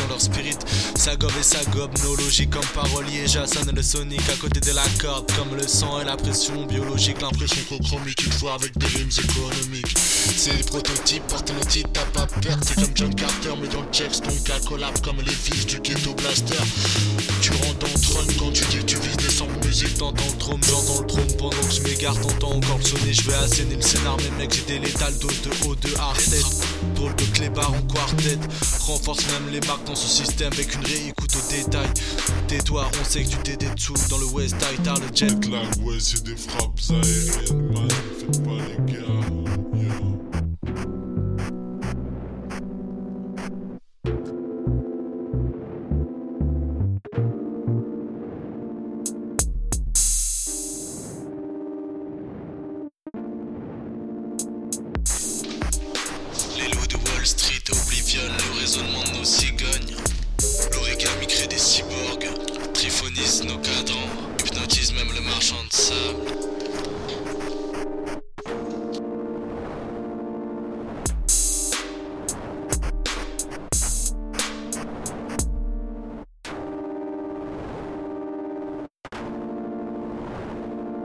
dans leur spirit. Ça gobe et ça gobe, nos logiques comme parolier. Jason le sonic à côté de la corde, comme le sang et la pression biologique. L'impression chromique, une fois avec des rimes économiques. C'est les prototypes, portent nos titres, t'as pas peur. Comme John Carter, mais dans le checks, ton cas collab comme les fils du ghetto blaster. T'entends le trône, j'entends le trône pendant que je m'égare, t'entends encore sonner. Je vais asséner le scénar, mais mec, j'ai des létales doses de haut de Artet. Drôle de clébard en quartet. Renforce même les marques dans ce système avec une réécoute au détail. Tais-toi, on sait que tu t'es des dessous dans le West Side, t'as le jet. Ouais, c'est des frappes aériennes, man. Faites pas les gars. Wall Street oblivionne le raisonnement de nos cigognes. L'origami crée des cyborgs, triphonise nos cadrans, hypnotise même le